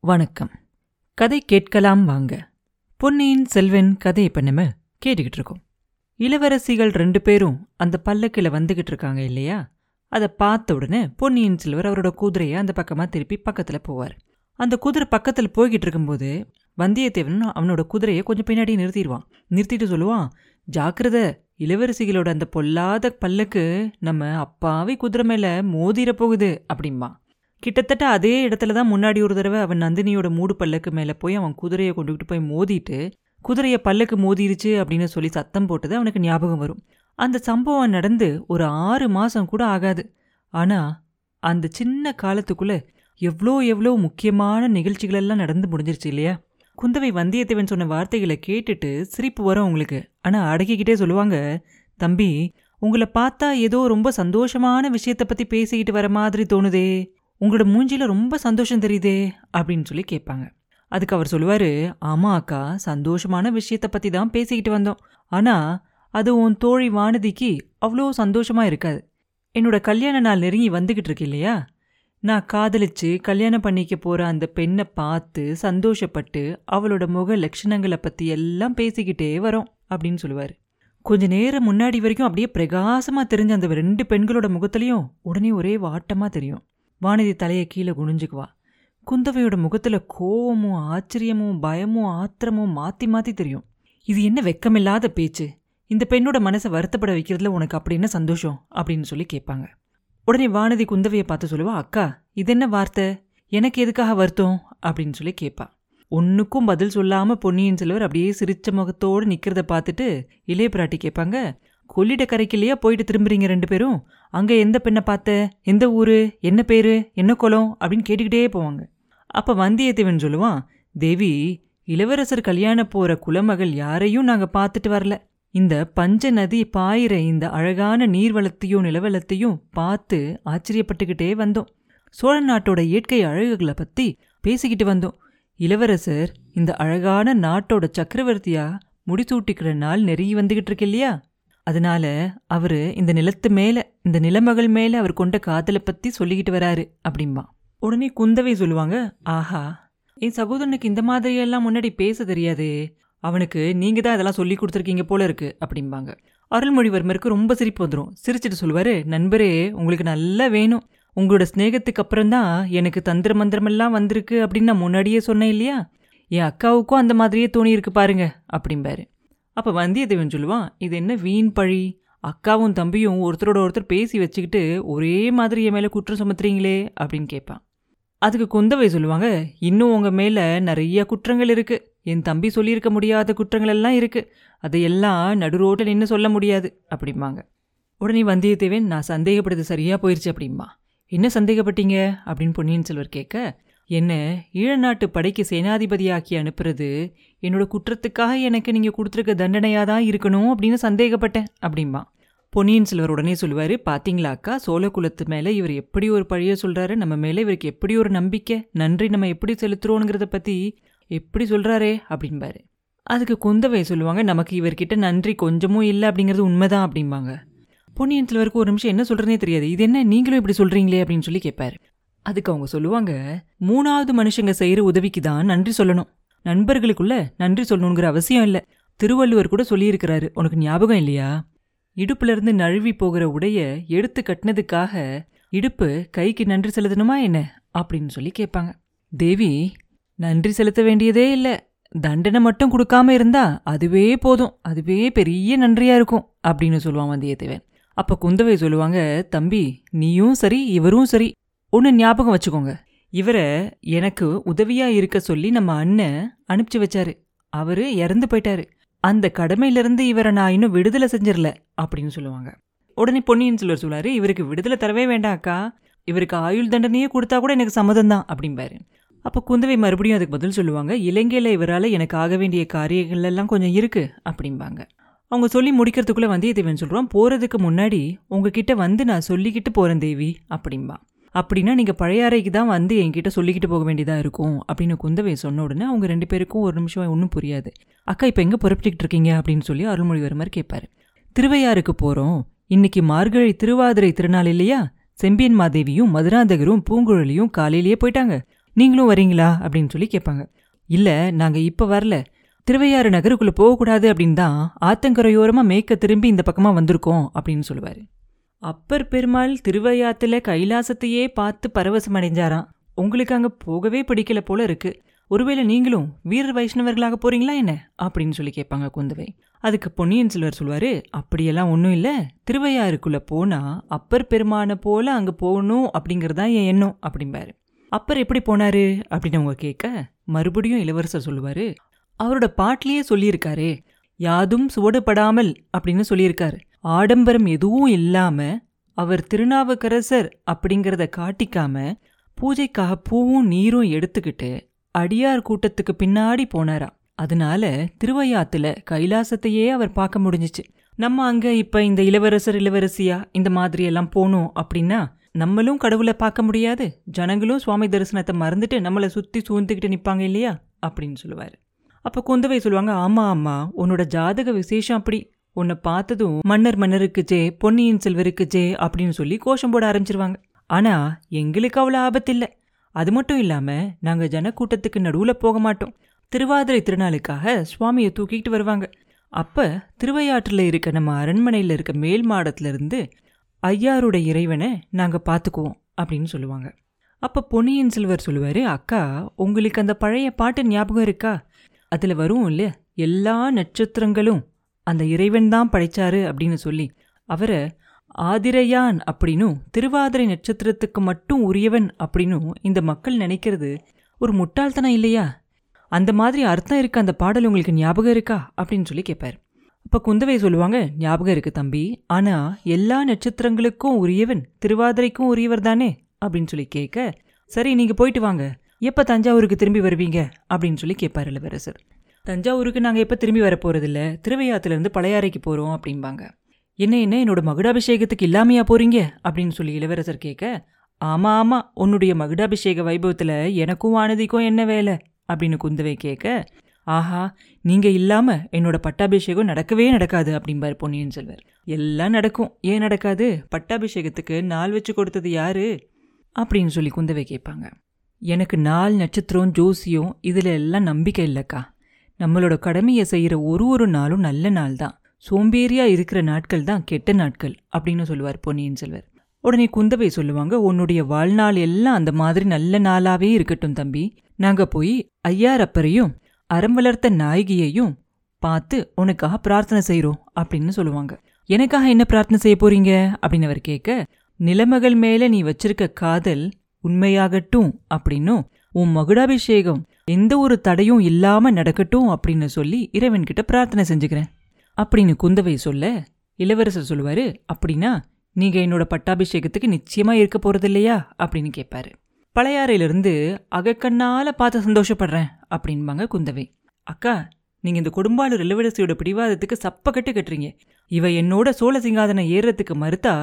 வணக்கம். கதை கேட்கலாம் வாங்க. பொன்னியின் செல்வன் கதை இப்ப நம்ம கேட்டுக்கிட்டு இருக்கோம். இளவரசிகள் ரெண்டு பேரும் அந்த பல்லக்கில் வந்துகிட்டு இருக்காங்க இல்லையா? அதை பார்த்த உடனே பொன்னியின் செல்வர் அவரோட குதிரையை அந்த பக்கமா திருப்பி பக்கத்துல போவார். அந்த குதிரை பக்கத்துல போய்கிட்டு இருக்கும்போது வந்தியத்தேவன் அவனோட குதிரையை கொஞ்சம் பின்னாடி நிறுத்திடுவான். நிறுத்திட்டு சொல்லுவான் ஜாக்கிரத இளவரசிகளோட அந்த பொல்லாத பல்லக்கு நம்ம அப்பாவி குதிரை மேல மோதிர போகுது அப்படிம்பா. கிட்டத்தட்ட அதே இடத்துல தான் முன்னாடி ஒரு தடவை அவன் நந்தினியோட மூடு பல்லக்கு மேலே போய் அவன் குதிரையை கொண்டுகிட்டு போய் மோதிட்டு குதிரையை பல்லக்கு மோதிருச்சு அப்படின்னு சொல்லி சத்தம் போட்டது அவனுக்கு ஞாபகம் வரும். அந்த சம்பவம் நடந்து ஒரு ஆறு மாதம் கூட ஆகாது. ஆனால் அந்த சின்ன காலத்துக்குள்ள எவ்வளோ எவ்வளோ முக்கியமான நிகழ்ச்சிகள் எல்லாம் நடந்து முடிஞ்சிருச்சு இல்லையா? குந்தவை வந்தியத்தேவன் சொன்ன வார்த்தைகளை கேட்டுட்டு சிரிப்பு வரும் உங்களுக்கு. ஆனால் அடக்கிக்கிட்டே சொல்லுவாங்க தம்பி உங்களை பார்த்தா ஏதோ ரொம்ப சந்தோஷமான விஷயத்தை பற்றி பேசிக்கிட்டு வர மாதிரி தோணுதே. உங்களோட மூஞ்சியில் ரொம்ப சந்தோஷம் தெரியுதே அப்படின்னு சொல்லி கேட்பாங்க. அதுக்கு அவர் சொல்லுவார் ஆமாம் அக்கா சந்தோஷமான விஷயத்தை பற்றி தான் பேசிக்கிட்டு வந்தோம். ஆனால் அது உன் தோழி வானதிக்கு அவ்வளோ சந்தோஷமாக இருக்காது. என்னோட கல்யாண நாள் நெருங்கி வந்துக்கிட்டு இருக்கு இல்லையா? நான் காதலிச்சு கல்யாணம் பண்ணிக்க போகிற அந்த பெண்ணை பார்த்து சந்தோஷப்பட்டு அவளோட முக லட்சணங்களை பற்றி எல்லாம் பேசிக்கிட்டே வரோம் அப்படின்னு சொல்லுவார். கொஞ்ச நேரம் முன்னாடி வரைக்கும் அப்படியே பிரகாசமாக தெரிஞ்ச அந்த ரெண்டு பெண்களோட முகத்துலையும் உடனே ஒரே வாட்டமாக தெரியும். வானதி தலையை கீழே குனிஞ்சுக்குவா. குந்தவையோட முகத்தில் கோவமும் ஆச்சரியமும் பயமும் ஆத்திரமும் மாற்றி மாற்றி தெரியும். இது என்ன வெக்கமில்லாத பேச்சு? இந்த பெண்ணோட மனசை வருத்தப்பட வைக்கிறதுல உனக்கு அப்படி என்ன சந்தோஷம்? அப்படின்னு சொல்லி கேட்பாங்க. உடனே வானதி குந்தவையை பார்த்து சொல்லுவா அக்கா இது என்ன வார்த்தை? எனக்கு எதுக்காக வருத்தம்? அப்படின்னு சொல்லி கேட்பா. ஒன்னுக்கும் பதில் சொல்லாமல் பொன்னியின் செல்வர் அப்படியே சிரிச்ச முகத்தோடு நிற்கிறத பார்த்துட்டு இளைய பிராட்டி கேட்பாங்க கொள்ளிட போயிட்டு திரும்புறீங்க ரெண்டு பேரும்? அங்க எந்த பெண்ணை பார்த்த? எந்த ஊரு? என்ன பேரு? என்ன குலம் அப்படின்னு கேட்டுக்கிட்டே போவாங்க. அப்ப வந்தியத்தேவன் சொல்லுவான் தேவி இளவரசர் கல்யாண போற குலமகள் யாரையும் நாங்க பார்த்துட்டு வரல. இந்த பஞ்ச நதி பாயிற இந்த அழகான நீர்வளத்தையும் நிலவளத்தையும் பார்த்து ஆச்சரியப்பட்டுக்கிட்டே வந்தோம். சோழ நாட்டோட இயற்கை அழகுகளை பத்தி பேசிக்கிட்டு வந்தோம். இளவரசர் இந்த அழகான நாட்டோட சக்கரவர்த்தியா முடிசூட்டிக்கிற நாள் நெருங்கி வந்துகிட்டு இருக்கு இல்லையா? அதனால அவர் இந்த நிலத்து மேலே இந்த நிலமகள் மேலே அவர் கொண்ட காதலை பற்றி சொல்லிக்கிட்டு வராரு அப்படிம்பா. உடனே குந்தவை சொல்லுவாங்க ஆஹா என் சகோதரனுக்கு இந்த மாதிரியெல்லாம் முன்னாடி பேச தெரியாதே. அவனுக்கு நீங்கள் தான் இதெல்லாம் சொல்லி கொடுத்துருக்கீங்க போல இருக்கு அப்படிம்பாங்க. அருள்மொழிவர்மருக்கு ரொம்ப சிரிப்பு வந்துடும் சிரிச்சிட்டு சொல்லுவார் நண்பரே உங்களுக்கு நல்லா வேணும். உங்களோட ஸ்நேகத்துக்கு அப்புறம் தான் எனக்கு தந்திர மந்திரமெல்லாம் வந்திருக்கு அப்படின்னு நான் முன்னாடியே சொன்னேன் இல்லையா? என் அக்காவுக்கும் அந்த மாதிரியே தோணி இருக்கு பாருங்க அப்படிம்பாரு. அப்போ வந்தியத்தேவன் சொல்லுவான் இது என்ன வீண் பழி? அக்காவும் தம்பியும் ஒருத்தரோட ஒருத்தர் பேசி வச்சுக்கிட்டு ஒரே மாதிரி என் மேலே குற்றம் சுமத்துறீங்களே? அப்படின்னு கேட்பான். அதுக்கு குந்தவை சொல்லுவாங்க இன்னும் உங்கள் மேலே நிறைய குற்றங்கள் இருக்குது என் தம்பி சொல்லியிருக்க முடியாத குற்றங்கள் எல்லாம் இருக்குது அதையெல்லாம் நடுரோட்டில் நின்று சொல்ல முடியாது அப்படிம்பாங்க. உடனே வந்தியத்தேவன் நான் சந்தேகப்படுறது சரியாக போயிடுச்சு அப்படிம்பா. என்ன சந்தேகப்பட்டீங்க? அப்படின்னு பொன்னியின் செல்வர் கேட்க என்ன ஈழநாட்டு படைக்கு சேனாதிபதியாக்கி அனுப்புறது என்னோட குற்றத்துக்காக எனக்கு நீங்கள் கொடுத்துருக்க தண்டனையாக தான் இருக்கணும் அப்படின்னு சந்தேகப்பட்டேன் அப்படிம்பா. பொன்னியின் செல்வர் உடனே சொல்லுவார் பார்த்தீங்களா அக்கா சோழகுலத்து மேலே இவர் எப்படி ஒரு பழிய சொல்கிறாரு நம்ம மேலே இவருக்கு எப்படி ஒரு நம்பிக்கை நன்றி நம்ம எப்படி செலுத்துறோங்கிறத பற்றி எப்படி சொல்கிறாரே அப்படின்பாரு அதுக்கு குந்தவை சொல்லுவாங்க நமக்கு இவர்கிட்ட நன்றி கொஞ்சமும் இல்லை அப்படிங்கிறது உண்மைதான் அப்படிம்பாங்க. பொன்னியின் செல்வருக்கு ஒரு நிமிஷம் என்ன சொல்றதுனே தெரியாது இது என்ன நீங்களும் இப்படி சொல்கிறீங்களே அப்படின்னு சொல்லி கேட்பாரு. அதுக்கு அவங்க சொல்லுவாங்க மூணாவது மனுஷங்க செய்யற உதவிக்கு தான் நன்றி சொல்லணும். நண்பர்களுக்குள்ள நன்றி சொல்லணுங்கிற அவசியம் இல்லை. திருவள்ளுவர் கூட சொல்லியிருக்கிறாரு. உனக்கு ஞாபகம் இல்லையா? இடுப்புலேருந்து நழுவி போகிற உடைய எடுத்து கட்டினதுக்காக இடுப்பு கைக்கு நன்றி செலுத்தணுமா என்ன? அப்படின்னு சொல்லி கேட்பாங்க. தேவி நன்றி செலுத்த வேண்டியதே இல்லை. தண்டனை மட்டும் கொடுக்காம இருந்தா அதுவே போதும். அதுவே பெரிய நன்றியா இருக்கும் அப்படின்னு சொல்லுவான் வந்தியத்தேவன். அப்ப குந்தவை சொல்லுவாங்க தம்பி நீயும் சரி இவரும் சரி. ஒன்று ஞாபகம் வச்சுக்கோங்க. இவரை எனக்கு உதவியாக இருக்க சொல்லி நம்ம அண்ணன் அனுப்பிச்சு வச்சாரு. அவரு இறந்து போயிட்டாரு. அந்த கடமையிலிருந்து இவரை நான் இன்னும் விடுதலை செஞ்சிடல அப்படின்னு சொல்லுவாங்க. உடனே பொன்னியின் செல்வர் சொல்லுவாரு இவருக்கு விடுதலை தரவே வேண்டாம் அக்கா. இவருக்கு ஆயுள் தண்டனையே கொடுத்தா கூட எனக்கு சம்மதம் தான் அப்படிம்பாரு. அப்போ குந்தவை மறுபடியும் அதுக்கு பதில் சொல்லுவாங்க இலங்கையில் இவரால் எனக்கு ஆக வேண்டிய காரியங்கள் எல்லாம் கொஞ்சம் இருக்கு அப்படிம்பாங்க. அவங்க சொல்லி முடிக்கிறதுக்குள்ளே வந்தியத்தேவன் சொல்கிறோம் போகிறதுக்கு முன்னாடி உங்ககிட்ட வந்து நான் சொல்லிக்கிட்டு போகிறேன் தேவி அப்படிம்பா. அப்படின்னா நீங்கள் பழைய அறைக்கு தான் வந்து என்கிட்ட சொல்லிக்கிட்டு போக வேண்டியதாக இருக்கும் அப்படின்னு குந்தவை சொன்ன உடனே அவங்க ரெண்டு பேருக்கும் ஒரு நிமிஷம் ஒன்றும் புரியாது. அக்கா இப்போ எங்கே புறப்பட்டுக்கிட்டு இருக்கீங்க? அப்படின்னு சொல்லி அருள்மொழிவர்மர் கேட்பாரு திருவையாருக்கு போகிறோம் இன்னைக்கு மார்கழி திருவாதிரை திருநாள் இல்லையா? செம்பியன் மாதேவியும் மதுராந்தகரும் பூங்குழலியும் காலையிலேயே போயிட்டாங்க. நீங்களும் வரீங்களா? அப்படின்னு சொல்லி கேட்பாங்க இல்லை நாங்கள் இப்போ வரல. திருவையாறு நகருக்குள்ளே போகக்கூடாது அப்படின்னு தான் ஆத்தங்கரையோரமாக மேய்க்க திரும்பி இந்த பக்கமாக வந்திருக்கோம் அப்படின்னு சொல்லுவார். அப்பர் பெருமாள் திருவையாத்துல கைலாசத்தையே பார்த்து பரவசம் அடைஞ்சாராம் உங்களுக்கு அங்க போகவே பிடிக்கல போல இருக்கு. ஒருவேளை நீங்களும் வீரர் வைஷ்ணவர்களாக போறீங்களா என்ன? அப்படின்னு சொல்லி கேட்பாங்க குந்தவை. அதுக்கு பொன்னியின் செல்வர் சொல்வாரு அப்படியெல்லாம் ஒன்றும் இல்லை. திருவையாறுக்குள்ள போனா அப்பர் பெருமானை போல அங்க போகணும் அப்படிங்கறதா என் எண்ணம் அப்படிம்பாரு. அப்பர் எப்படி போனாரு? அப்படின்னு அவங்க கேட்க மறுபடியும் இளவரசர் சொல்லுவாரு அவரோட பாட்டிலேயே சொல்லியிருக்காரே யாதும் சுவடுபடாமல் அப்படின்னு சொல்லியிருக்காரு. ஆடம்பரம் எதுவும் இல்லாம அவர் திருநாவுக்கரசர் அப்படிங்கிறத காட்டிக்காம பூஜைக்காக பூவும் நீரும் எடுத்துக்கிட்டு அடியார் கூட்டத்துக்கு பின்னாடி போனாராம். அதனால திருவையாத்துல கைலாசத்தையே அவர் பார்க்க முடிஞ்சிச்சு. நம்ம அங்க இப்ப இந்த இளவரசர் இளவரசியா இந்த மாதிரி எல்லாம் போனோம் அப்படின்னா நம்மளும் கடவுளை பார்க்க முடியாது. ஜனங்களும் சுவாமி தரிசனத்தை மறந்துட்டு நம்மளை சுத்தி சூழ்ந்துக்கிட்டு நிப்பாங்க இல்லையா? அப்படின்னு சொல்லுவாரு. அப்ப குந்தவை சொல்லுவாங்க ஆமா ஆமா உன்னோட ஜாதக விசேஷம் அப்படி உன்னை பார்த்ததும் மன்னர் மன்னருக்கு ஜே பொன்னியின் செல்வருக்கு ஜே அப்படின்னு சொல்லி கோஷம் போட ஆரம்பிச்சிருவாங்க. ஆனா எங்களுக்கு அவ்வளோ ஆபத்து இல்லை அது மட்டும் இல்லாம நாங்க ஜனக்கூட்டத்துக்கு நடுவுல போக மாட்டோம். திருவாதிரை திருநாளுக்காக சுவாமியை தூக்கிட்டு வருவாங்க. அப்ப திருவையாற்றில் இருக்க நம்ம அரண்மனையில் இருக்க மேல் மாடத்துல இருந்து ஐயாரோட இறைவனை நாங்க பார்த்துக்குவோம் அப்படின்னு சொல்லுவாங்க. அப்போ பொன்னியின் செல்வர் சொல்லுவார் அக்கா உங்களுக்கு அந்த பழைய பாட்டு ஞாபகம் இருக்கா? அதில் வரும் இல்ல எல்லா நட்சத்திரங்களும் அந்த இறைவன் தான் படைச்சாரு அப்படின்னு சொல்லி அவரை ஆதிரையான் அப்படின்னும் திருவாதிரை நட்சத்திரத்துக்கு மட்டும் உரியவன் அப்படின்னும் இந்த மக்கள் நினைக்கிறது ஒரு முட்டாள்தனம் இல்லையா? அந்த மாதிரி அர்த்தம் இருக்க அந்த பாடல் உங்களுக்கு ஞாபகம் இருக்கா? அப்படின்னு சொல்லி கேட்பார் அப்போ குந்தவை சொல்லுவாங்க ஞாபகம் இருக்கு தம்பி ஆனால் எல்லா நட்சத்திரங்களுக்கும் உரியவன் திருவாதிரைக்கும் உரியவர் தானே? அப்படின்னு சொல்லி கேட்க சரி நீங்கள் போயிட்டு வாங்க. எப்போ தஞ்சாவூருக்கு திரும்பி வருவீங்க? அப்படின்னு சொல்லி கேட்பார் இளவரசர். தஞ்சாவூருக்கு நாங்கள் எப்போ திரும்பி வர போறதில்ல. திருவையாத்துல பழையாறைக்கு போகிறோம் அப்படிம்பாங்க. என்ன என்ன என்னோட மகுடாபிஷேகத்துக்கு இல்லாமையா போகிறீங்க அப்படின்னு சொல்லி இளவரசர் கேட்க ஆமாம் ஆமாம் உன்னுடைய மகுடாபிஷேக வைபவத்தில் எனக்கும் வானதிக்கும் என்ன வேலை? அப்படின்னு குந்தவை கேட்க ஆஹா நீங்கள் இல்லாமல் என்னோட பட்டாபிஷேகம் நடக்கவே நடக்காது அப்படிம்பாரு பொன்னியின் செல்வர். எல்லாம் நடக்கும். ஏன் நடக்காது? பட்டாபிஷேகத்துக்கு நாள் வச்சு கொடுத்தது யாரு? அப்படின்னு சொல்லி குந்தவை கேட்பாங்க. எனக்கு நாள் நட்சத்திரம் ஜோசியம் இதில் எல்லாம் நம்பிக்கை இல்லைக்கா. நம்மளோட கடமையை செய்யற ஒரு ஒரு நாளும் நல்ல நாள் தான் சோம்பேறியா இருக்கிற நாட்கள் தான் கெட்ட நாட்கள் அப்படின்னு சொல்லுவார் பொன்னியின் செல்வர். உடனே குந்தவை சொல்லுவாங்க உன்னுடைய வாழ்நாள் எல்லாம் அந்த மாதிரி நல்ல நாளாவே இருக்கட்டும் தம்பி. நாங்க போய் ஐயாரப்பரையும் அறம் வளர்த்த நாயகியையும் பார்த்து உனக்காக பிரார்த்தனை செய்கிறோம் அப்படின்னு சொல்லுவாங்க. எனக்காக என்ன பிரார்த்தனை செய்ய போறீங்க? அப்படின்னு அவர் கேட்க நிலமகள் மேல நீ வச்சிருக்க காதல் உண்மையாகட்டும் அப்படின்னும் உன் மகுடாபிஷேகம் எந்த ஒரு தடையும் இல்லாம நடக்கட்டும் அப்படின்னு சொல்லி இறைவன்கிட்ட பிரார்த்தனை செஞ்சுக்கிறேன். அப்படின்னு குந்தவை சொல்ல இளவரசர் சொல்லுவாரு அப்படின்னா நீங்க என்னோட பட்டாபிஷேகத்துக்கு நிச்சயமா இருக்க போறது இல்லையா அப்படின்னு கேட்பாரு பழையாறையிலிருந்து அகக்கண்ணால பார்த்து சந்தோஷப்படுறேன் அப்படின்பாங்க குந்தவை. அக்கா நீங்க இந்த கொடும்பாளூர் இளவரசியோட பிடிவாதத்துக்கு சப்ப கட்டு கட்டுறீங்க. இவ என்னோட சோழ சிங்காதனம் ஏறுறதுக்கு மறுத்தா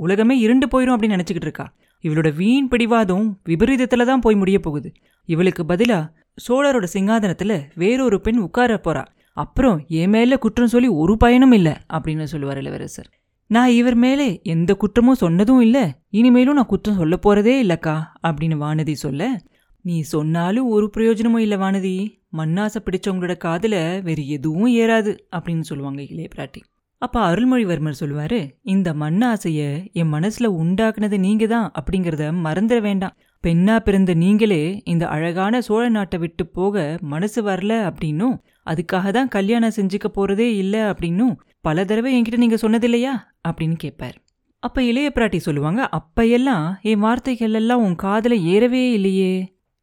உலகமே இருண்டு போயிரும் அப்படின்னு நினைச்சுக்கிட்டு இருக்கா. இவளோட வீண் பிடிவாதம் விபரீதத்துல தான் போய் முடிய போகுது. இவளுக்கு பதிலாக சோழரோட சிங்காதனத்துல வேறொரு பெண் உட்கார போறா. அப்புறம் என் மேல குற்றம் சொல்லி ஒரு பயனும் இல்லை அப்படின்னு சொல்லுவார் இளவரசர். நான் இவர் மேலே எந்த குற்றமும் சொன்னதும் இல்லை இனிமேலும் நான் குற்றம் சொல்ல போகிறதே இல்லைக்கா அப்படின்னு வானதி சொல்ல நீ சொன்னாலும் ஒரு பிரயோஜனமும் இல்லை வானதி. மண்ணாசை பிடிச்சவங்களோட காதுல வேறு எதுவும் ஏறாது அப்படின்னு சொல்லுவாங்க இளைய பிராட்டி. அப்போ அருள்மொழிவர்மர் சொல்லுவார் இந்த மண்ணாசையை என் மனசில் உண்டாக்குனது நீங்கள் தான் அப்படிங்கிறத மறந்துட வேண்டாம். பெண்ணா பிறந்த நீங்களே இந்த அழகான சோழ நாட்டை விட்டு போக மனசு வரல அப்படின்னும் அதுக்காக தான் கல்யாணம் செஞ்சுக்க போகிறதே இல்லை அப்படின்னும் பல தடவை என்கிட்ட நீங்கள் சொன்னதில்லையா? அப்படின்னு கேட்பார் அப்போ இளைய பிராட்டி சொல்லுவாங்க அப்பையெல்லாம் என் வார்த்தைகள் எல்லாம் உன் காதில் ஏறவே இல்லையே.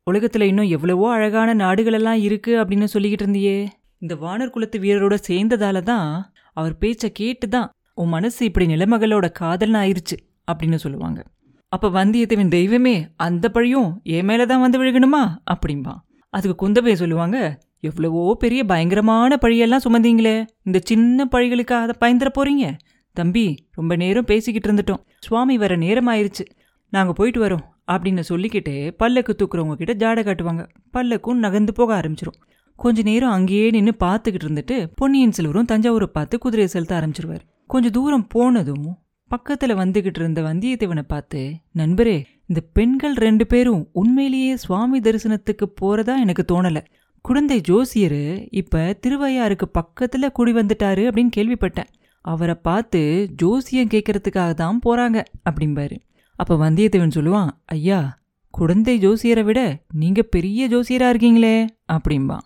உலகத்தில் இன்னும் எவ்வளவோ அழகான நாடுகளெல்லாம் இருக்குது அப்படின்னு சொல்லிக்கிட்டு இருந்தியே. இந்த வானர் குலத்து வீரரோட சேர்ந்ததால தான் அவர் பேச்சை கேட்டு தான் உன் மனசு இப்படி நிலைமகளோட காதல்னு ஆயிருச்சு அப்படின்னு சொல்லுவாங்க. அப்போ வந்தியத்தேவன் தெய்வமே அந்த பழியும் என் மேலதான் வந்து விழுகணுமா? அப்படிம்பா. அதுக்கு குந்தவை சொல்லுவாங்க எவ்வளவோ பெரிய பயங்கரமான பழியெல்லாம் சுமந்தீங்களே இந்த சின்ன பழிகளுக்காக அதை பயந்துட போறீங்க? தம்பி ரொம்ப நேரம் பேசிக்கிட்டு இருந்துட்டோம். சுவாமி வர நேரம் ஆயிருச்சு நாங்கள் போயிட்டு வரோம் அப்படின்னு சொல்லிக்கிட்டு பல்லக்கு தூக்குறவங்க கிட்ட ஜாடை காட்டுவாங்க. பல்லக்கும் நகர்ந்து போக ஆரம்பிச்சிரும். கொஞ்ச நேரம் அங்கேயே நின்று பார்த்துக்கிட்டு இருந்துட்டு பொன்னியின் செல்வரும் தஞ்சாவூரை பார்த்து குதிரையை செலுத்த ஆரம்பிச்சிருவார். கொஞ்சம் தூரம் போனதும் பக்கத்துல வந்துகிட்டு இருந்த வந்தியத்தேவனை பார்த்து நண்பரே இந்த பெண்கள் ரெண்டு பேரும் உண்மையிலேயே சுவாமி தரிசனத்துக்கு போறதா எனக்கு தோணல. குழந்தை ஜோசியர் இப்ப திருவையாருக்கு பக்கத்துல குடி வந்துட்டாரு அப்படின்னு கேள்விப்பட்டேன். அவரை பார்த்து ஜோசியம் கேட்கறதுக்காக தான் போறாங்க அப்படிம்பாரு. அப்ப வந்தியத்தேவன் சொல்லுவான் ஐயா குழந்தை ஜோசியரை விட நீங்க பெரிய ஜோசியரா இருக்கீங்களே அப்படிம்பான்.